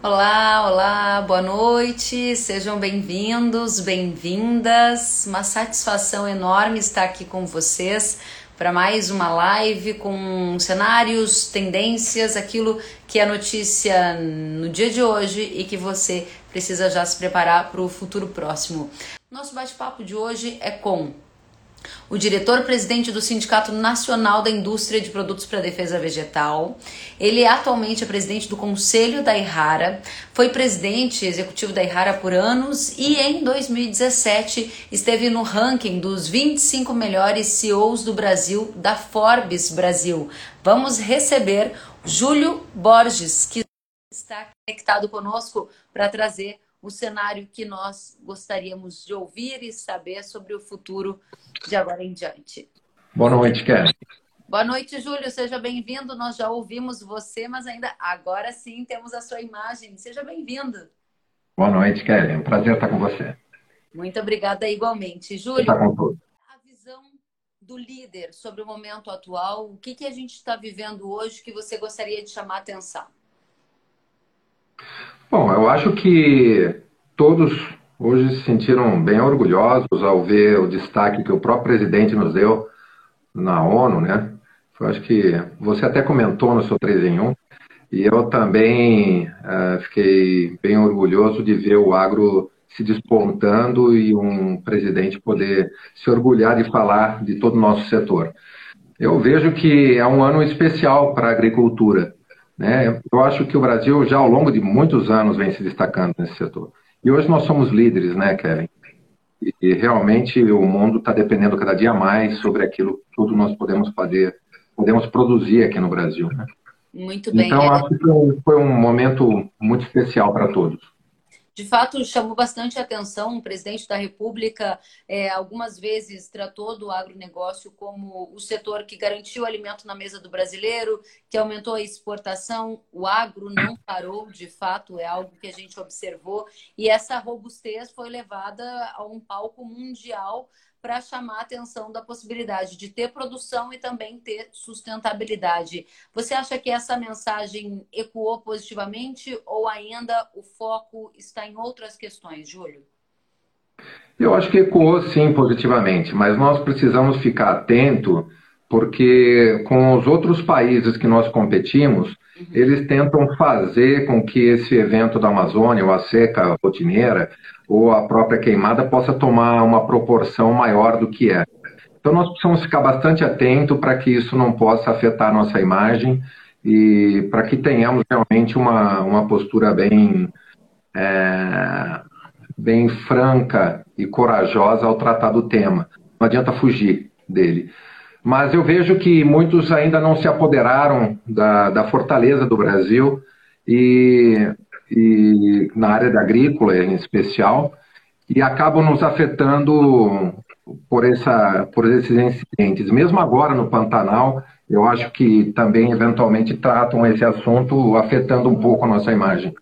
Olá, olá, boa noite, sejam bem-vindos, bem-vindas. Uma satisfação enorme estar aqui com vocês para mais uma live com cenários, tendências, aquilo que é notícia no dia de hoje e que você precisa já se preparar para o futuro próximo. Nosso bate-papo de hoje é com o diretor-presidente do Sindicato Nacional da Indústria de Produtos para Defesa Vegetal. Ele é atualmente é presidente do Conselho da IRARA, foi presidente executivo da IRARA por anos e em 2017 esteve no ranking dos 25 melhores CEOs do Brasil da Forbes Brasil. Vamos receber Júlio Borges, que está conectado conosco para trazer o cenário que nós gostaríamos de ouvir e saber sobre o futuro de agora em diante. Boa noite, Kelly. Boa noite, Júlio. Seja bem-vindo. Nós já ouvimos você, mas ainda agora sim temos a sua imagem. Seja bem-vindo. Boa noite, Kelly. É um prazer estar com você. Muito obrigada igualmente. Júlio, tá a visão do líder sobre o momento atual, o que, que a gente está vivendo hoje que você gostaria de chamar a atenção? Bom, eu acho que todos hoje se sentiram bem orgulhosos ao ver o destaque que o próprio presidente nos deu na ONU, né? Eu acho que você até comentou no seu 3 em 1, e eu também uh, fiquei bem orgulhoso de ver o agro se despontando e um presidente poder se orgulhar de falar de todo o nosso setor. Eu vejo que é um ano especial para a agricultura. Né? Eu acho que o Brasil já ao longo de muitos anos vem se destacando nesse setor. E hoje nós somos líderes, né, Kevin? E, e realmente o mundo está dependendo cada dia mais sobre aquilo que tudo nós podemos fazer, podemos produzir aqui no Brasil. Né? Muito bem. Então, acho que foi um momento muito especial para todos de fato chamou bastante atenção. O presidente da República é, algumas vezes tratou do agronegócio como o setor que garantiu alimento na mesa do brasileiro, que aumentou a exportação. O agro não parou, de fato, é algo que a gente observou. E essa robustez foi levada a um palco mundial para chamar a atenção da possibilidade de ter produção e também ter sustentabilidade. Você acha que essa mensagem ecoou positivamente ou ainda o foco está em outras questões, Júlio? Eu acho que ecoou sim positivamente, mas nós precisamos ficar atento porque com os outros países que nós competimos. Eles tentam fazer com que esse evento da Amazônia, ou a seca rotineira, ou a própria queimada, possa tomar uma proporção maior do que é. Então nós precisamos ficar bastante atento para que isso não possa afetar nossa imagem e para que tenhamos realmente uma, uma postura bem, é, bem franca e corajosa ao tratar do tema. Não adianta fugir dele. Mas eu vejo que muitos ainda não se apoderaram da, da fortaleza do Brasil e, e na área da agrícola em especial e acabam nos afetando por, essa, por esses incidentes. Mesmo agora no Pantanal, eu acho que também eventualmente tratam esse assunto afetando um pouco a nossa imagem.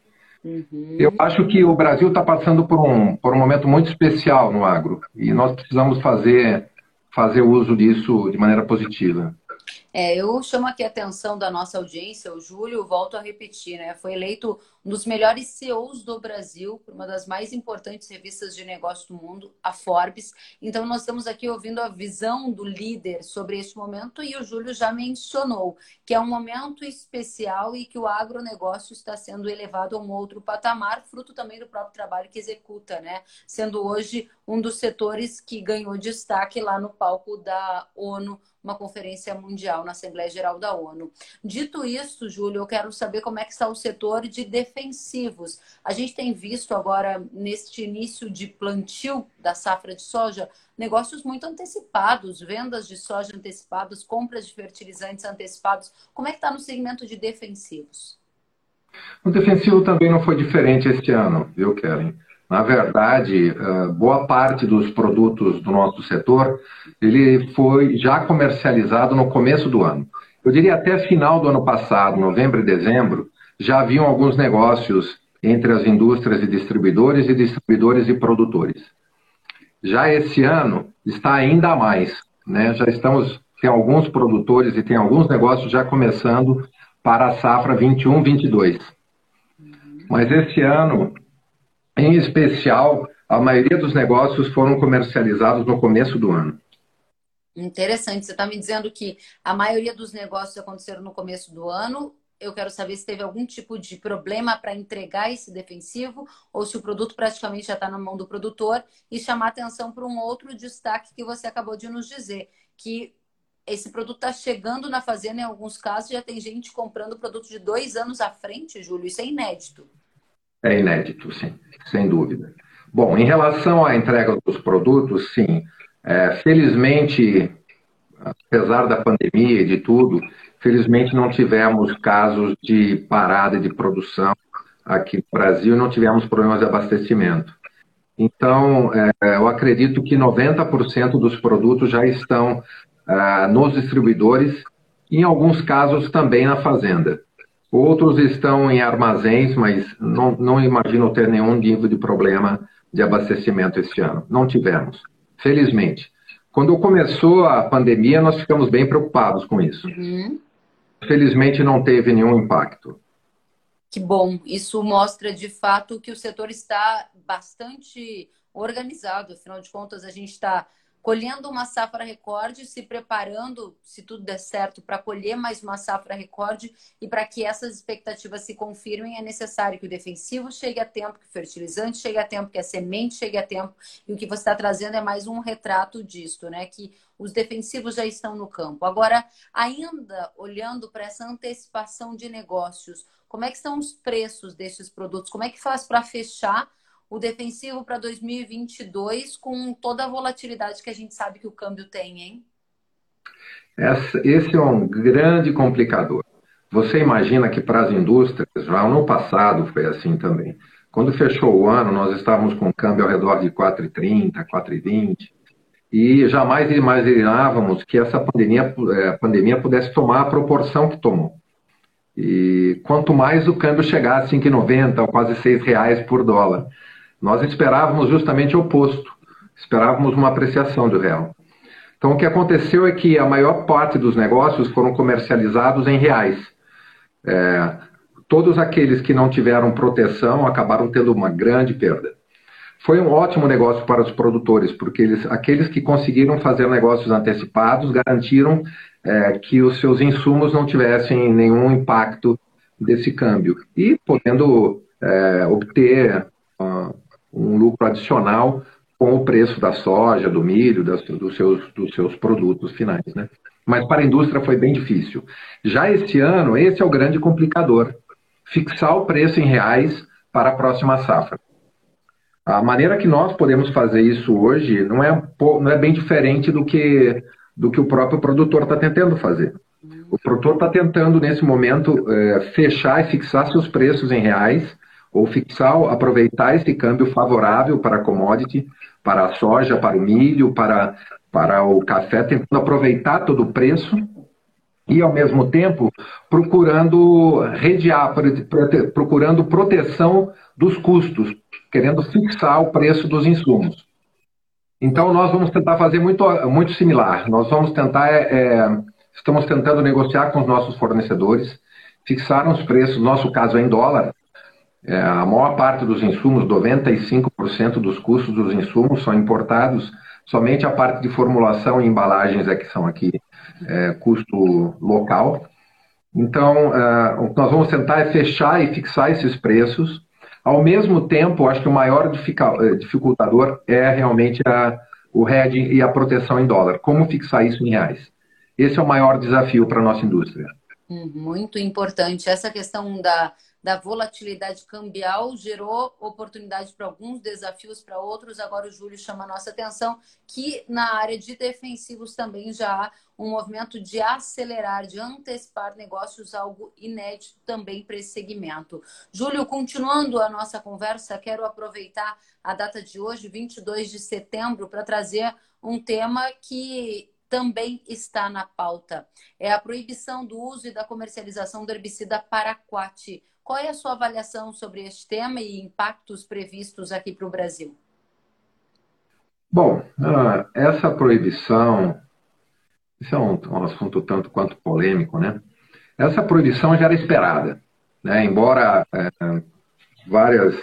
Uhum. Eu acho que o Brasil está passando por um, por um momento muito especial no agro e nós precisamos fazer fazer uso disso de maneira positiva. É, eu chamo aqui a atenção da nossa audiência, o Júlio, volto a repetir, né? Foi eleito um dos melhores CEOs do Brasil, por uma das mais importantes revistas de negócio do mundo, a Forbes. Então, nós estamos aqui ouvindo a visão do líder sobre este momento e o Júlio já mencionou que é um momento especial e que o agronegócio está sendo elevado a um outro patamar, fruto também do próprio trabalho que executa, né? Sendo hoje um dos setores que ganhou destaque lá no palco da ONU uma conferência mundial na Assembleia Geral da ONU. Dito isso, Júlio, eu quero saber como é que está o setor de defensivos. A gente tem visto agora, neste início de plantio da safra de soja, negócios muito antecipados, vendas de soja antecipadas, compras de fertilizantes antecipados. Como é que está no segmento de defensivos? O defensivo também não foi diferente este ano, viu, Kellen? Na verdade, eh, boa parte dos produtos do nosso setor, ele foi já comercializado no começo do ano. Eu diria até final do ano passado, novembro e dezembro, já haviam alguns negócios entre as indústrias e distribuidores e distribuidores e produtores. Já esse ano está ainda mais, né? Já estamos tem alguns produtores e tem alguns negócios já começando para a safra 21, 22. Mas esse ano, em especial, a maioria dos negócios foram comercializados no começo do ano. Interessante. Você está me dizendo que a maioria dos negócios aconteceram no começo do ano. Eu quero saber se teve algum tipo de problema para entregar esse defensivo ou se o produto praticamente já está na mão do produtor e chamar atenção para um outro destaque que você acabou de nos dizer, que esse produto está chegando na fazenda, em alguns casos já tem gente comprando produto de dois anos à frente, Júlio. Isso é inédito. É inédito, sim, sem dúvida. Bom, em relação à entrega dos produtos, sim. É, felizmente, apesar da pandemia e de tudo, felizmente não tivemos casos de parada de produção aqui no Brasil e não tivemos problemas de abastecimento. Então, é, eu acredito que 90% dos produtos já estão ah, nos distribuidores, em alguns casos também na fazenda. Outros estão em armazéns, mas não, não imagino ter nenhum nível de problema de abastecimento este ano. Não tivemos, felizmente. Quando começou a pandemia, nós ficamos bem preocupados com isso. Uhum. Felizmente não teve nenhum impacto. Que bom. Isso mostra de fato que o setor está bastante organizado. Afinal de contas, a gente está colhendo uma safra recorde, se preparando, se tudo der certo, para colher mais uma safra recorde e para que essas expectativas se confirmem, é necessário que o defensivo chegue a tempo, que o fertilizante chegue a tempo, que a semente chegue a tempo. E o que você está trazendo é mais um retrato disto, né? Que os defensivos já estão no campo. Agora, ainda olhando para essa antecipação de negócios, como é que são os preços destes produtos? Como é que faz para fechar o defensivo para 2022 com toda a volatilidade que a gente sabe que o câmbio tem, hein? Esse é um grande complicador. Você imagina que para as indústrias, já no passado foi assim também. Quando fechou o ano, nós estávamos com câmbio ao redor de 4,30, 4,20, e jamais imaginávamos que essa pandemia, é, pandemia pudesse tomar a proporção que tomou. E quanto mais o câmbio chegasse a 5,90 ou quase 6 reais por dólar. Nós esperávamos justamente o oposto, esperávamos uma apreciação do real. Então, o que aconteceu é que a maior parte dos negócios foram comercializados em reais. É, todos aqueles que não tiveram proteção acabaram tendo uma grande perda. Foi um ótimo negócio para os produtores, porque eles, aqueles que conseguiram fazer negócios antecipados garantiram é, que os seus insumos não tivessem nenhum impacto desse câmbio e podendo é, obter uh, um lucro adicional com o preço da soja, do milho, das, dos, seus, dos seus produtos finais. Né? Mas para a indústria foi bem difícil. Já esse ano, esse é o grande complicador: fixar o preço em reais para a próxima safra. A maneira que nós podemos fazer isso hoje não é, não é bem diferente do que, do que o próprio produtor está tentando fazer. O produtor está tentando, nesse momento, é, fechar e fixar seus preços em reais ou fixar, aproveitar esse câmbio favorável para a commodity, para a soja, para o milho, para, para o café, tentando aproveitar todo o preço e, ao mesmo tempo, procurando redear, procurando proteção dos custos, querendo fixar o preço dos insumos. Então, nós vamos tentar fazer muito, muito similar. Nós vamos tentar, é, é estamos tentando negociar com os nossos fornecedores, fixar os preços, no nosso caso é em dólar, é, a maior parte dos insumos, 95% dos custos dos insumos são importados, somente a parte de formulação e embalagens é que são aqui é, custo local. Então, é, o que nós vamos tentar é fechar e fixar esses preços. Ao mesmo tempo, acho que o maior é, dificultador é realmente a, o hedging e a proteção em dólar. Como fixar isso em reais? Esse é o maior desafio para a nossa indústria. Hum, muito importante. Essa questão da da volatilidade cambial gerou oportunidade para alguns, desafios para outros. Agora o Júlio chama a nossa atenção que na área de defensivos também já há um movimento de acelerar, de antecipar negócios, algo inédito também para esse segmento. Júlio, continuando a nossa conversa, quero aproveitar a data de hoje, 22 de setembro, para trazer um tema que também está na pauta. É a proibição do uso e da comercialização do herbicida paraquat qual é a sua avaliação sobre este tema e impactos previstos aqui para o Brasil? Bom, ah, essa proibição, isso é um, um, assunto tanto quanto polêmico, né? Essa proibição já era esperada, né? Embora é, várias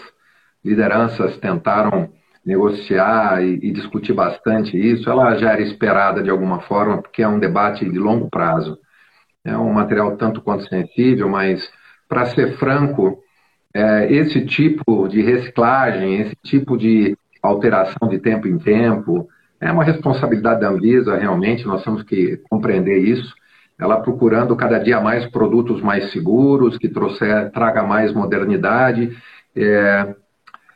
lideranças tentaram negociar e, e, discutir bastante isso, ela já era esperada de alguma forma, porque é um debate de longo prazo. É um material tanto quanto sensível, mas, para ser franco, é, esse tipo de reciclagem, esse tipo de alteração de tempo em tempo, é uma responsabilidade da Anvisa, realmente, nós temos que compreender isso. Ela procurando cada dia mais produtos mais seguros, que trouxer, traga mais modernidade. É,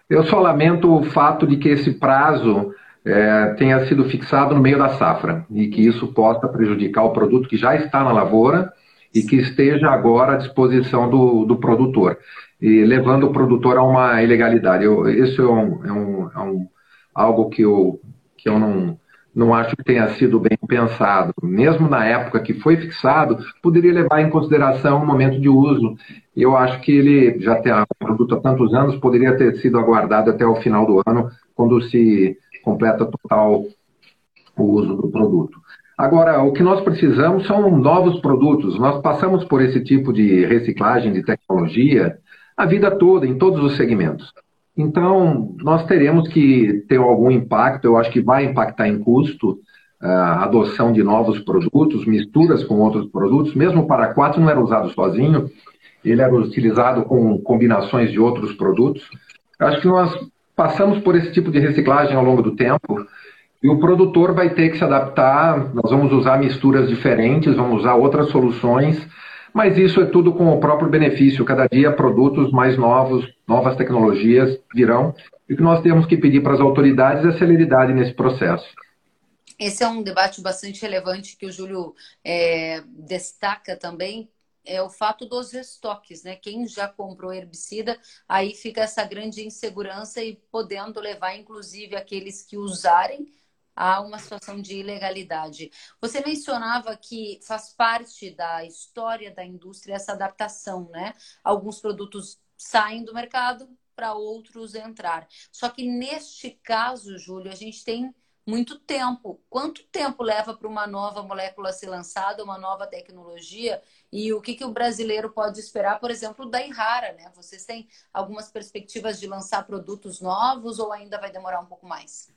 eu só lamento o fato de que esse prazo é, tenha sido fixado no meio da safra e que isso possa prejudicar o produto que já está na lavoura e que esteja agora à disposição do, do produtor, e levando o produtor a uma ilegalidade. Eu, isso é, um, é, um, é um, algo que eu, que eu não, não acho que tenha sido bem pensado. Mesmo na época que foi fixado, poderia levar em consideração o momento de uso. Eu acho que ele já tem um produto há tantos anos, poderia ter sido aguardado até o final do ano, quando se completa total o uso do produto. Agora, o que nós precisamos são novos produtos. Nós passamos por esse tipo de reciclagem de tecnologia a vida toda, em todos os segmentos. Então, nós teremos que ter algum impacto, eu acho que vai impactar em custo a adoção de novos produtos, misturas com outros produtos, mesmo o para quatro não era usado sozinho, ele era utilizado com combinações de outros produtos. Acho que nós passamos por esse tipo de reciclagem ao longo do tempo e o produtor vai ter que se adaptar. Nós vamos usar misturas diferentes, vamos usar outras soluções mas isso é tudo com o próprio benefício. Cada dia produtos mais novos, novas tecnologias virão. E o que nós temos que pedir para as autoridades é celeridade nesse processo. Esse é um debate bastante relevante que o Júlio é, destaca também, é o fato dos estoques, né? Quem já comprou herbicida, aí fica essa grande insegurança e podendo levar, inclusive, aqueles que usarem a uma situação de ilegalidade. Você mencionava que faz parte da história da indústria essa adaptação, né? Alguns produtos saem do mercado para outros entrar. Só que neste caso, Júlio, a gente tem muito tempo. Quanto tempo leva para uma nova molécula ser lançada, uma nova tecnologia? E o que, que o brasileiro pode esperar, por exemplo, da Irrara, né? Vocês têm algumas perspectivas de lançar produtos novos ou ainda vai demorar um pouco mais?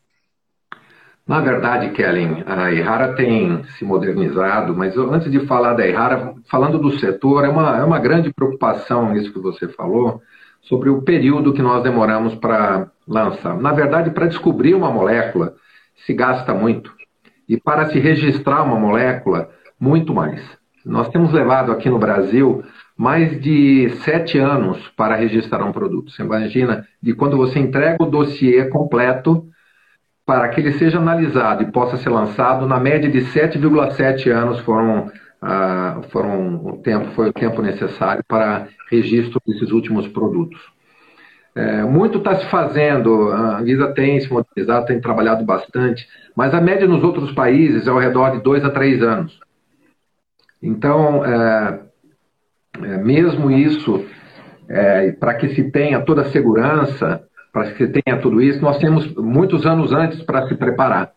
Na verdade, Kellen, a Errara tem se modernizado, mas eu, antes de falar da Errara, falando do setor, é uma, é uma grande preocupação isso que você falou, sobre o período que nós demoramos para lançar. Na verdade, para descobrir uma molécula, se gasta muito. E para se registrar uma molécula, muito mais. Nós temos levado aqui no Brasil mais de sete anos para registrar um produto. Você imagina, de quando você entrega o dossiê completo para que ele seja analisado e possa ser lançado, na média de 7,7 anos foram, ah, foram o tempo, foi o tempo necessário para registro desses últimos produtos. É, muito está se fazendo, a Anvisa tem se modernizado, tem trabalhado bastante, mas a média nos outros países é ao redor de dois a três anos. Então, é, é, mesmo isso, é, para que se tenha toda a segurança, para que tenha tudo isso, nós temos muitos anos antes para se preparar.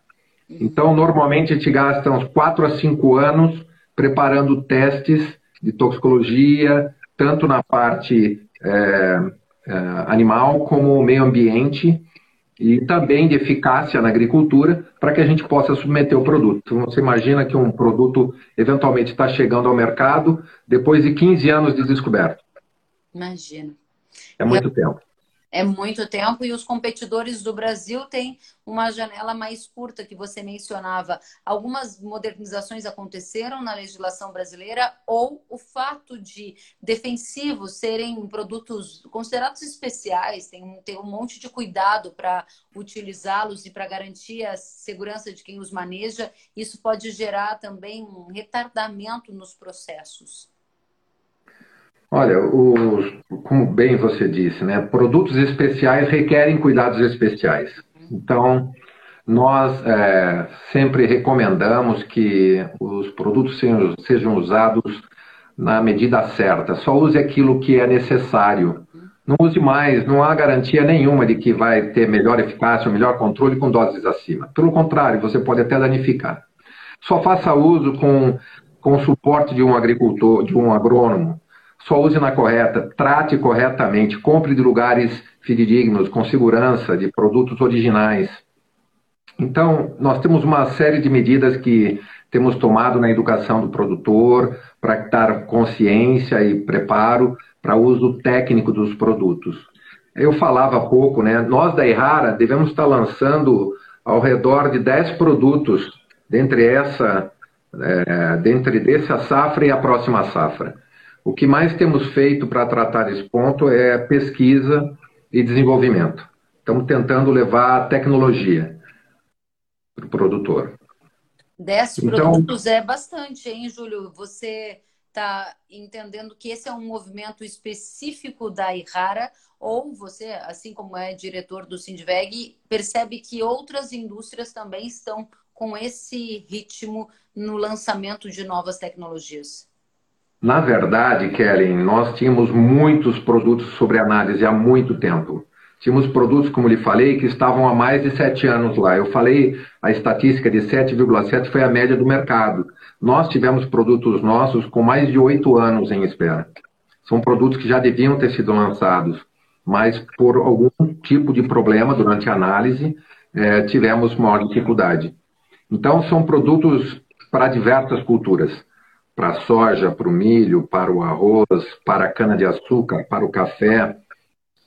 Então, normalmente, a gente gasta uns 4 a 5 anos preparando testes de toxicologia, tanto na parte é, é, animal como meio ambiente, e também de eficácia na agricultura, para que a gente possa submeter o produto. Então, você imagina que um produto eventualmente está chegando ao mercado depois de 15 anos de descoberto. Imagina. É muito tempo é muito tempo e os competidores do Brasil têm uma janela mais curta que você mencionava. Algumas modernizações aconteceram na legislação brasileira ou o fato de defensivos serem produtos considerados especiais, tem, tem um monte de cuidado para utilizá-los e para garantir a segurança de quem os maneja, isso pode gerar também um retardamento nos processos. Olha, os, como bem você disse, né, produtos especiais requerem cuidados especiais. Então, nós é, sempre recomendamos que os produtos sejam, sejam usados na medida certa. Só use aquilo que é necessário. Não use mais, não há garantia nenhuma de que vai ter melhor eficácia melhor controle com doses acima. Pelo contrário, você pode até danificar. Só faça uso com, com o suporte de um agricultor, de um agrônomo só use na correta, trate corretamente, compre de lugares fidedignos, com segurança, de produtos originais. Então, nós temos uma série de medidas que temos tomado na educação do produtor para dar consciência e preparo para uso técnico dos produtos. Eu falava há pouco, né? Nós da Errara devemos estar lançando ao redor de 10 produtos dentre essa, é, dentre dessa safra e a próxima safra. O que mais temos feito para tratar esse ponto é pesquisa e desenvolvimento. Estamos tentando levar tecnologia para o produtor. Dez então, produtos é bastante, hein, Júlio? Você está entendendo que esse é um movimento específico da Irara ou você, assim como é diretor do Sindveg, percebe que outras indústrias também estão com esse ritmo no lançamento de novas tecnologias? Na verdade, Kellen, nós tínhamos muitos produtos sobre análise há muito tempo. Tínhamos produtos, como lhe falei, que estavam há mais de sete anos lá. Eu falei, a estatística de 7,7 foi a média do mercado. Nós tivemos produtos nossos com mais de oito anos em espera. São produtos que já deviam ter sido lançados, mas por algum tipo de problema durante a análise, é, tivemos maior dificuldade. Então, são produtos para diversas culturas para a soja, para o milho, para o arroz, para a cana-de-açúcar, para o café.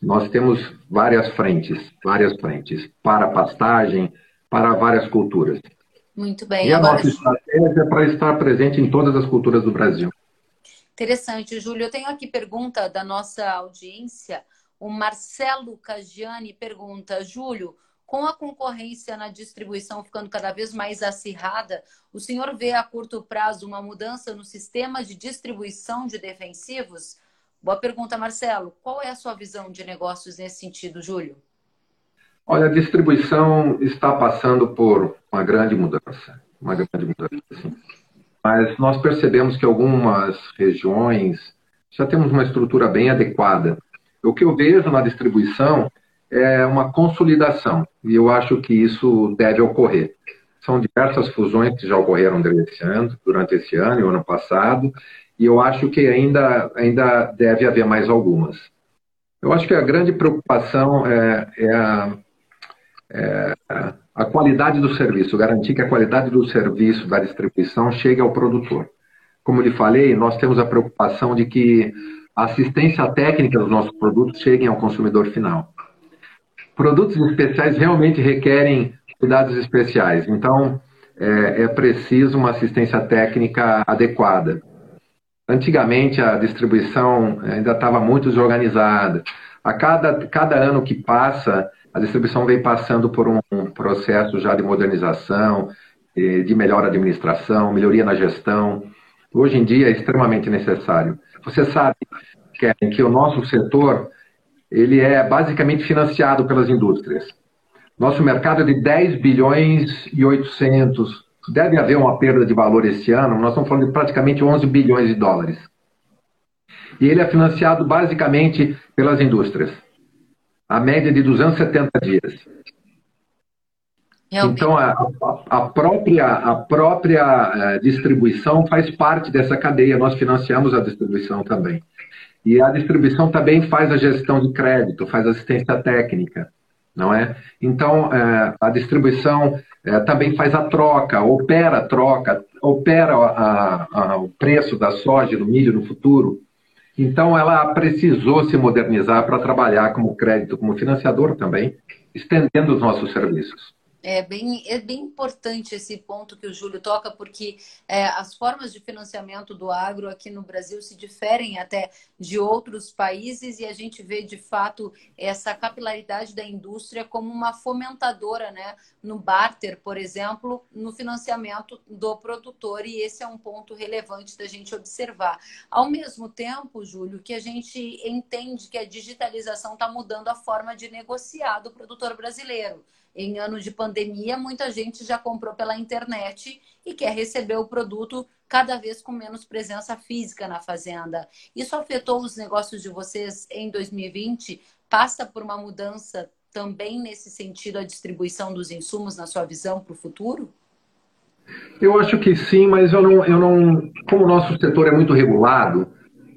Nós temos várias frentes, várias frentes, para pastagem, para várias culturas. Muito bem. E a nossa estratégia é para estar presente em todas as culturas do Brasil. Interessante, Júlio. Eu tenho aqui pergunta da nossa audiência. O Marcelo Cagiani pergunta, Júlio, com a concorrência na distribuição ficando cada vez mais acirrada, o senhor vê a curto prazo uma mudança no sistema de distribuição de defensivos? Boa pergunta, Marcelo. Qual é a sua visão de negócios nesse sentido, Júlio? Olha, a distribuição está passando por uma grande mudança. Uma grande mudança, sim. Mas nós percebemos que algumas regiões já temos uma estrutura bem adequada. O que eu vejo na distribuição é uma consolidação, e eu acho que isso deve ocorrer. São diversas fusões que já ocorreram durante esse ano, durante esse ano e o ano passado, e eu acho que ainda, ainda deve haver mais algumas. Eu acho que a grande preocupação é, é, a, é a qualidade do serviço, garantir que a qualidade do serviço da distribuição chegue ao produtor. Como lhe falei, nós temos a preocupação de que a assistência técnica dos nossos produtos chegue ao consumidor final produtos especiais realmente requerem cuidados especiais. Então, é, é preciso uma assistência técnica adequada. Antigamente, a distribuição ainda estava muito desorganizada. A cada, cada ano que passa, a distribuição vem passando por um, processo já de modernização, de melhor administração, melhoria na gestão. Hoje em dia é extremamente necessário. Você sabe, Kevin, que o nosso setor ele é basicamente financiado pelas indústrias. Nosso mercado é de 10 bilhões e 800. Deve haver uma perda de valor esse ano, nós estamos falando de praticamente 11 bilhões de dólares. E ele é financiado basicamente pelas indústrias. A média de 270 dias. Então, a, a, própria, a própria eh, distribuição faz parte dessa cadeia, nós financiamos a distribuição também. E a distribuição também faz a gestão de crédito, faz assistência técnica, não é? Então, é, a distribuição é, também faz a troca, opera a troca, opera a, a, o preço da soja do milho no futuro. Então, ela precisou se modernizar para trabalhar como crédito, como financiador também, estendendo os nossos serviços. É bem, é bem importante esse ponto que o Júlio toca, porque é, as formas de financiamento do agro aqui no Brasil se diferem até de outros países e a gente vê de fato essa capilaridade da indústria como uma fomentadora, né? No barter, por exemplo, no financiamento do produtor, e esse é um ponto relevante da gente observar. Ao mesmo tempo, Júlio, que a gente entende que a digitalização está mudando a forma de negociar do produtor brasileiro em anos de pandemia, muita gente já comprou pela internet e quer receber o produto cada vez com menos presença física na fazenda. Isso afetou os negócios de vocês em 2020? Passa por uma mudança também nesse sentido a distribuição dos insumos na sua visão para o futuro? Eu acho que sim, mas eu não, eu não, como o nosso setor é muito regulado,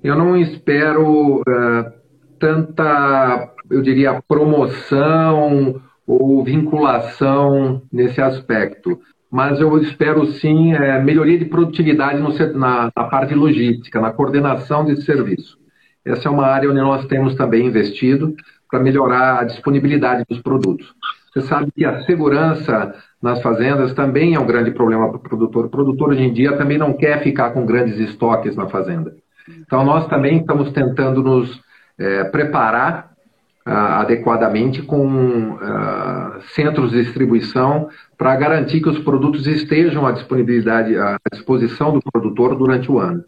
eu não espero uh, tanta, eu diria, promoção ou vinculação nesse aspecto. Mas eu espero sim é, melhoria de produtividade no, na, na parte logística, na coordenação desse serviço. Essa é uma área onde nós temos também investido para melhorar a disponibilidade dos produtos. Você sabe que a segurança nas fazendas também é um grande problema para o produtor. O produtor hoje em dia também não quer ficar com grandes estoques na fazenda. Então nós também estamos tentando nos é, preparar ah, adequadamente com ah, centros de distribuição para garantir que os produtos estejam à disponibilidade, à disposição do produtor durante o ano.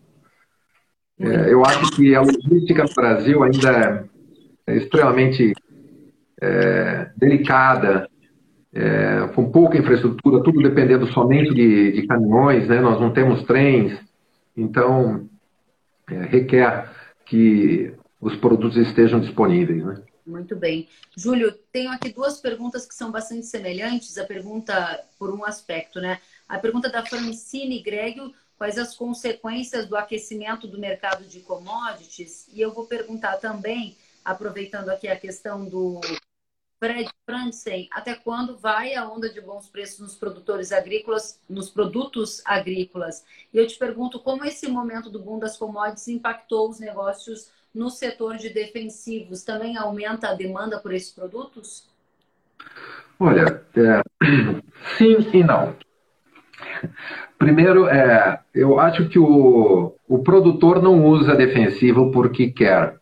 É, eu acho que a logística no Brasil ainda é extremamente é, delicada, é, com pouca infraestrutura, tudo dependendo somente de, de caminhões, né? nós não temos trens, então é, requer que os produtos estejam disponíveis. Né? Muito bem. Júlio, tenho aqui duas perguntas que são bastante semelhantes. A pergunta por um aspecto, né? A pergunta da Francine Grégio, quais as consequências do aquecimento do mercado de commodities? E eu vou perguntar também, aproveitando aqui a questão do Fred Franzen, até quando vai a onda de bons preços nos produtores agrícolas, nos produtos agrícolas? E eu te pergunto como esse momento do boom das commodities impactou os negócios no setor de defensivos. Também aumenta a demanda por esses produtos? Olha, é, sim e não. Primeiro, é, eu acho que o, o produtor não usa defensivo porque quer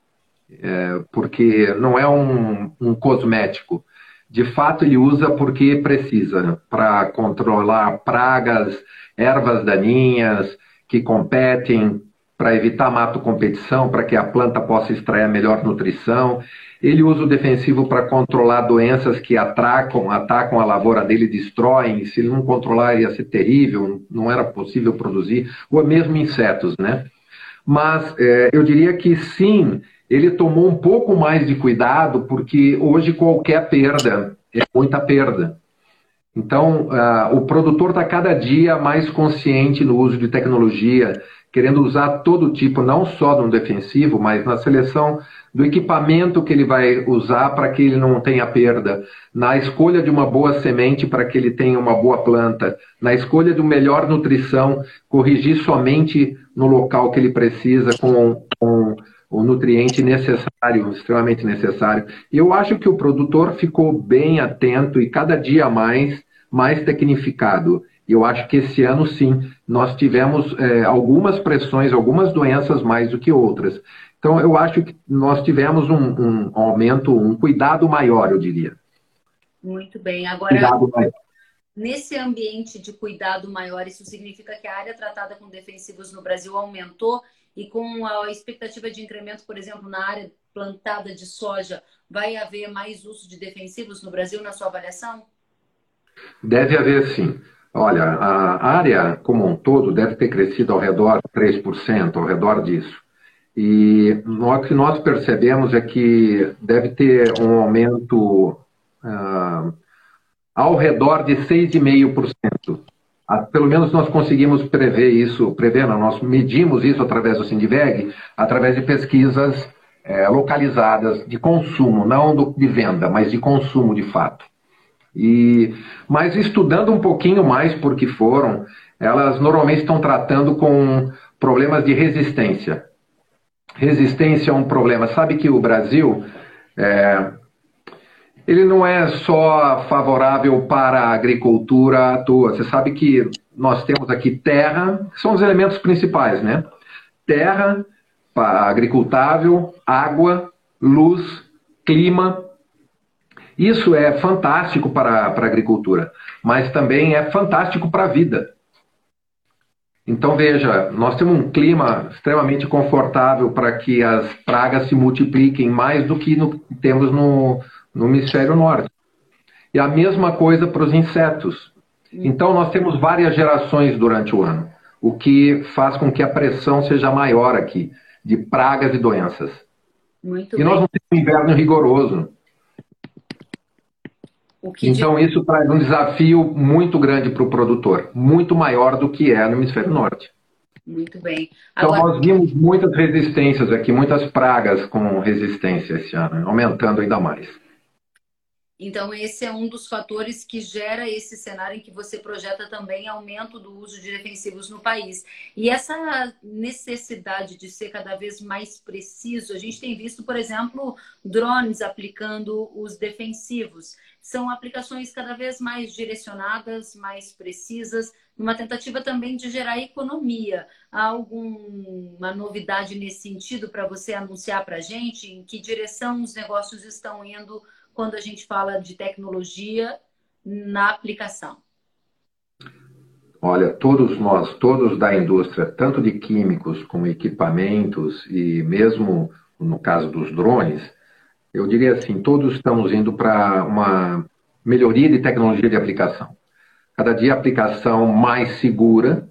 é, porque não é um, um cosmético. De fato, ele usa porque precisa, para controlar pragas, ervas daninhas que competem, para evitar mato competição, para que a planta possa extrair a melhor nutrição. Ele usa o defensivo para controlar doenças que atracam, atacam a lavoura dele, destroem. Se ele não controlar, ia ser terrível, não era possível produzir, ou mesmo insetos, né? Mas é, eu diria que sim, ele tomou um pouco mais de cuidado, porque hoje qualquer perda é muita perda. Então, uh, o produtor está cada dia mais consciente no uso de tecnologia, querendo usar todo tipo, não só no defensivo, mas na seleção do equipamento que ele vai usar para que ele não tenha perda, na escolha de uma boa semente para que ele tenha uma boa planta, na escolha de uma melhor nutrição, corrigir somente no local que ele precisa com, com o nutriente necessário, extremamente necessário. E eu acho que o produtor ficou bem atento e cada dia mais, mais tecnificado. Eu acho que esse ano, sim, nós tivemos é, algumas pressões, algumas doenças mais do que outras. Então, eu acho que nós tivemos um, um aumento, um cuidado maior, eu diria. Muito bem. Agora, nesse ambiente de cuidado maior, isso significa que a área tratada com defensivos no Brasil aumentou e com a expectativa de incremento, por exemplo, na área plantada de soja, vai haver mais uso de defensivos no Brasil, na sua avaliação? Deve haver sim. Olha, a área como um todo deve ter crescido ao redor de 3%, ao redor disso. E o que nós percebemos é que deve ter um aumento uh, ao redor de 6,5% pelo menos nós conseguimos prever isso, prever, não, nós medimos isso através do Sindiveg, através de pesquisas é, localizadas de consumo, não do, de venda, mas de consumo de fato. E, mas estudando um pouquinho mais por que foram, elas normalmente estão tratando com problemas de resistência. Resistência é um problema. Sabe que o Brasil, é, ele não é só favorável para a agricultura à toa. Você sabe que nós temos aqui terra, que são os elementos principais, né? Terra, agricultável, água, luz, clima. Isso é fantástico para, para a agricultura, mas também é fantástico para a vida. Então veja, nós temos um clima extremamente confortável para que as pragas se multipliquem mais do que no, temos no, no hemisfério norte. E a mesma coisa para os insetos. Então, nós temos várias gerações durante o ano, o que faz com que a pressão seja maior aqui, de pragas e doenças. Muito e bem. nós não temos um inverno rigoroso. Então, de... isso traz um desafio muito grande para o produtor, muito maior do que é no hemisfério norte. Muito bem. Então, Agora... Então, nós vimos muitas resistências aqui, muitas pragas com resistência esse ano, aumentando ainda mais. Então, esse é um dos fatores que gera esse cenário em que você projeta também aumento do uso de defensivos no país. E essa necessidade de ser cada vez mais preciso, a gente tem visto, por exemplo, drones aplicando os defensivos. São aplicações cada vez mais direcionadas, mais precisas, numa tentativa também de gerar economia. Há alguma novidade nesse sentido para você anunciar para a gente? Em que direção os negócios estão indo? quando a gente fala de tecnologia na aplicação? Olha, todos nós, todos da indústria, tanto de químicos como equipamentos e mesmo no caso dos drones, eu diria assim, todos estamos indo para uma melhoria de tecnologia de aplicação. Cada dia aplicação mais segura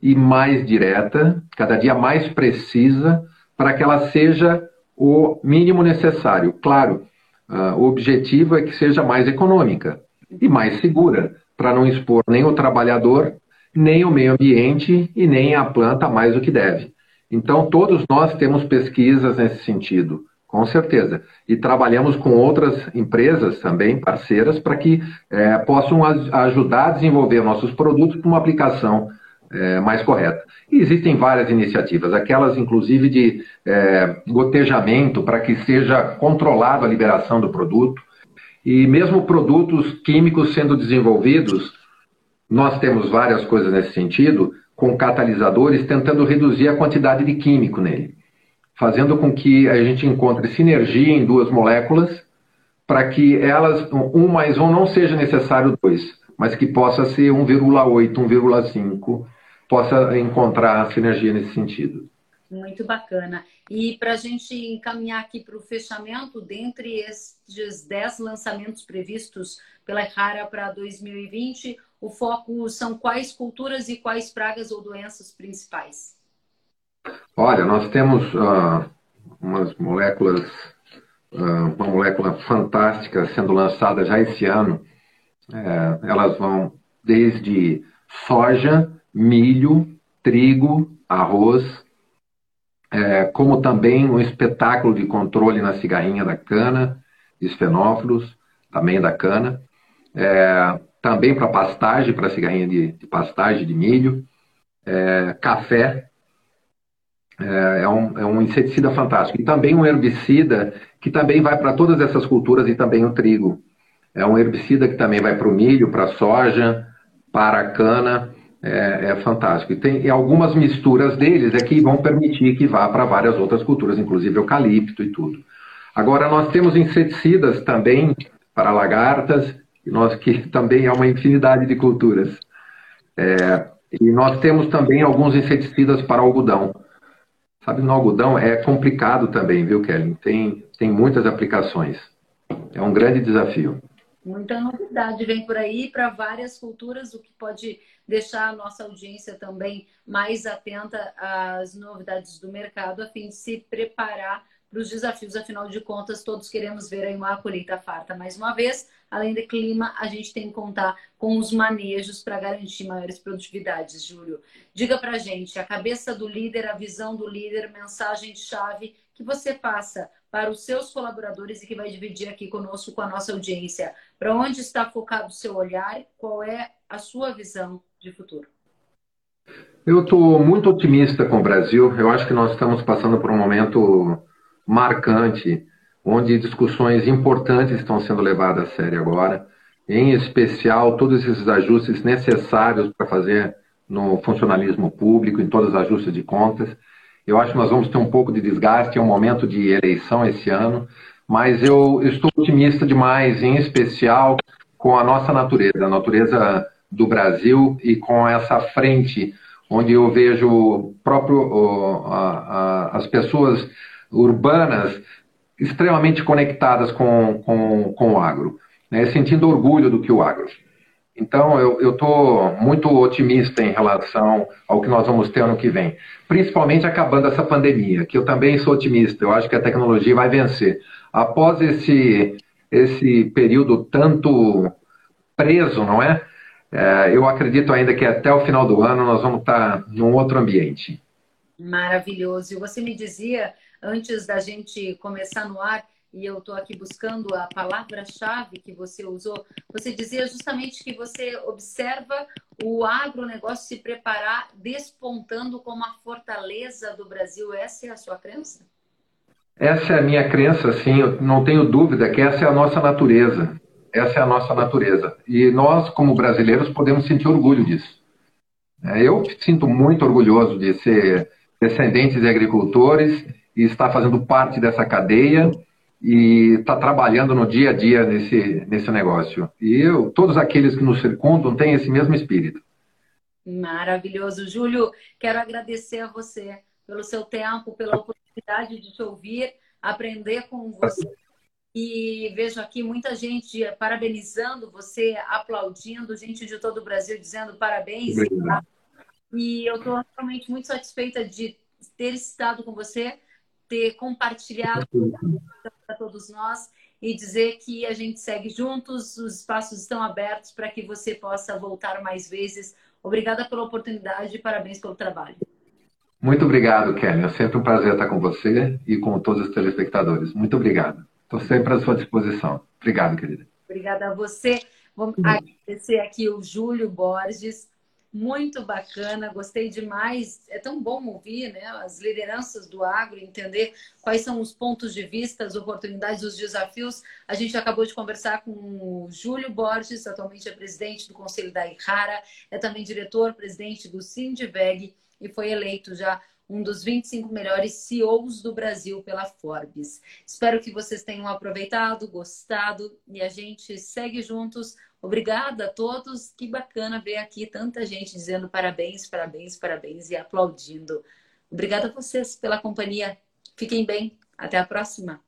e mais direta, cada dia mais precisa, para que ela seja o mínimo necessário. Claro, Uh, o objetivo é que seja mais econômica e mais segura, para não expor nem o trabalhador, nem o meio ambiente e nem a planta mais do que deve. Então, todos nós temos pesquisas nesse sentido, com certeza. E trabalhamos com outras empresas também, parceiras, para que é, possam ajudar a desenvolver nossos produtos para uma aplicação é, mais correta. E existem várias iniciativas, aquelas inclusive de é, gotejamento para que seja controlado a liberação do produto. E mesmo produtos químicos sendo desenvolvidos, nós temos várias coisas nesse sentido, com catalisadores tentando reduzir a quantidade de químico nele, fazendo com que a gente encontre sinergia em duas moléculas para que elas, um mais um não seja necessário dois, mas que possa ser 1,8, 1,5 possa encontrar sinergia nesse sentido. Muito bacana. E para a gente encaminhar aqui para o fechamento, dentre estes 10 lançamentos previstos pela Rara para 2020, o foco são quais culturas e quais pragas ou doenças principais? Olha, nós temos uh, umas moléculas, uh, uma molécula fantástica sendo lançada já esse ano. É, elas vão desde soja, milho, trigo, arroz, é, como também um espetáculo de controle na cigarrinha da cana, esfenófilos, também da cana, é, também para pastagem, para cigarrinha de, de, pastagem de milho, é, café, é, é, um, é um inseticida fantástico. E também um herbicida que também vai para todas essas culturas e também o trigo. É um herbicida que também vai para o milho, para a soja, para a cana é, é, fantástico. E tem e algumas misturas deles é que vão permitir que vá para várias outras culturas, inclusive eucalipto e tudo. Agora, nós temos inseticidas também para lagartas, e nós, que também é uma infinidade de culturas. É, e nós temos também alguns inseticidas para algodão. Sabe, no algodão é complicado também, viu, Kelly? Tem, tem muitas aplicações. É um grande desafio. Muita novidade vem por aí para várias culturas, o que pode deixar a nossa audiência também mais atenta às novidades do mercado, a fim de se preparar para os desafios. Afinal de contas, todos queremos ver aí uma colheita farta mais uma vez. Além do clima, a gente tem que contar com os manejos para garantir maiores produtividades, Júlio. Diga para a gente, a cabeça do líder, a visão do líder, mensagem de chave que você passa para os seus colaboradores e que vai dividir aqui conosco, com a nossa audiência. Para onde está focado o seu olhar? Qual é a sua visão de futuro? Eu estou muito otimista com o Brasil. Eu acho que nós estamos passando por um momento marcante, onde discussões importantes estão sendo levadas a sério agora, em especial todos esses ajustes necessários para fazer no funcionalismo público, em todos os ajustes de contas. Eu acho que nós vamos ter um pouco de desgaste, é um momento de eleição esse ano, mas eu estou otimista demais, em especial com a nossa natureza, a natureza do Brasil e com essa frente onde eu vejo próprio as pessoas urbanas extremamente conectadas com, com, com o agro, né, sentindo orgulho do que o agro. Então, eu estou muito otimista em relação ao que nós vamos ter ano que vem, principalmente acabando essa pandemia, que eu também sou otimista, eu acho que a tecnologia vai vencer. Após esse, esse período tanto preso, não é? é, eu acredito ainda que até o final do ano nós vamos estar num outro ambiente. Maravilhoso. E você me dizia, antes da gente começar no ar, e eu estou aqui buscando a palavra-chave que você usou, você dizia justamente que você observa o agronegócio se preparar despontando como a fortaleza do Brasil. Essa é a sua crença? Essa é a minha crença, sim. Eu não tenho dúvida que essa é a nossa natureza. Essa é a nossa natureza. E nós, como brasileiros, podemos sentir orgulho disso. É, eu sinto muito orgulhoso de ser descendente de agricultores e estar fazendo parte dessa cadeia e estar trabalhando no dia a dia nesse, nesse negócio. E eu, todos aqueles que nos circundam têm esse mesmo espírito. Maravilhoso. Júlio, quero agradecer a você pelo seu tempo, pela oportunidade de te ouvir, aprender com você e vejo aqui muita gente parabenizando você, aplaudindo, gente de todo o Brasil dizendo parabéns. E eu estou realmente muito satisfeita de ter estado com você, ter compartilhado para todos nós e dizer que a gente segue juntos, os espaços estão abertos para que você possa voltar mais vezes. Obrigada pela oportunidade e parabéns pelo trabalho. Muito obrigado, Kelly. É sempre um prazer estar com você e com todos os telespectadores. Muito obrigado. Estou sempre à sua disposição. Obrigado, querida. Obrigada a você. Vamos agradecer aqui o Júlio Borges. Muito bacana, gostei demais. É tão bom ouvir né, as lideranças do agro, entender quais são os pontos de vista, as oportunidades, os desafios. A gente acabou de conversar com o Júlio Borges, atualmente é presidente do Conselho da Ihara, é também diretor-presidente do Sindiveg e foi eleito já um dos 25 melhores CEOs do Brasil pela Forbes. Espero que vocês tenham aproveitado, gostado e a gente segue juntos. Obrigada a todos. Que bacana ver aqui tanta gente dizendo parabéns, parabéns, parabéns e aplaudindo. Obrigada a vocês pela companhia. Fiquem bem. Até a próxima.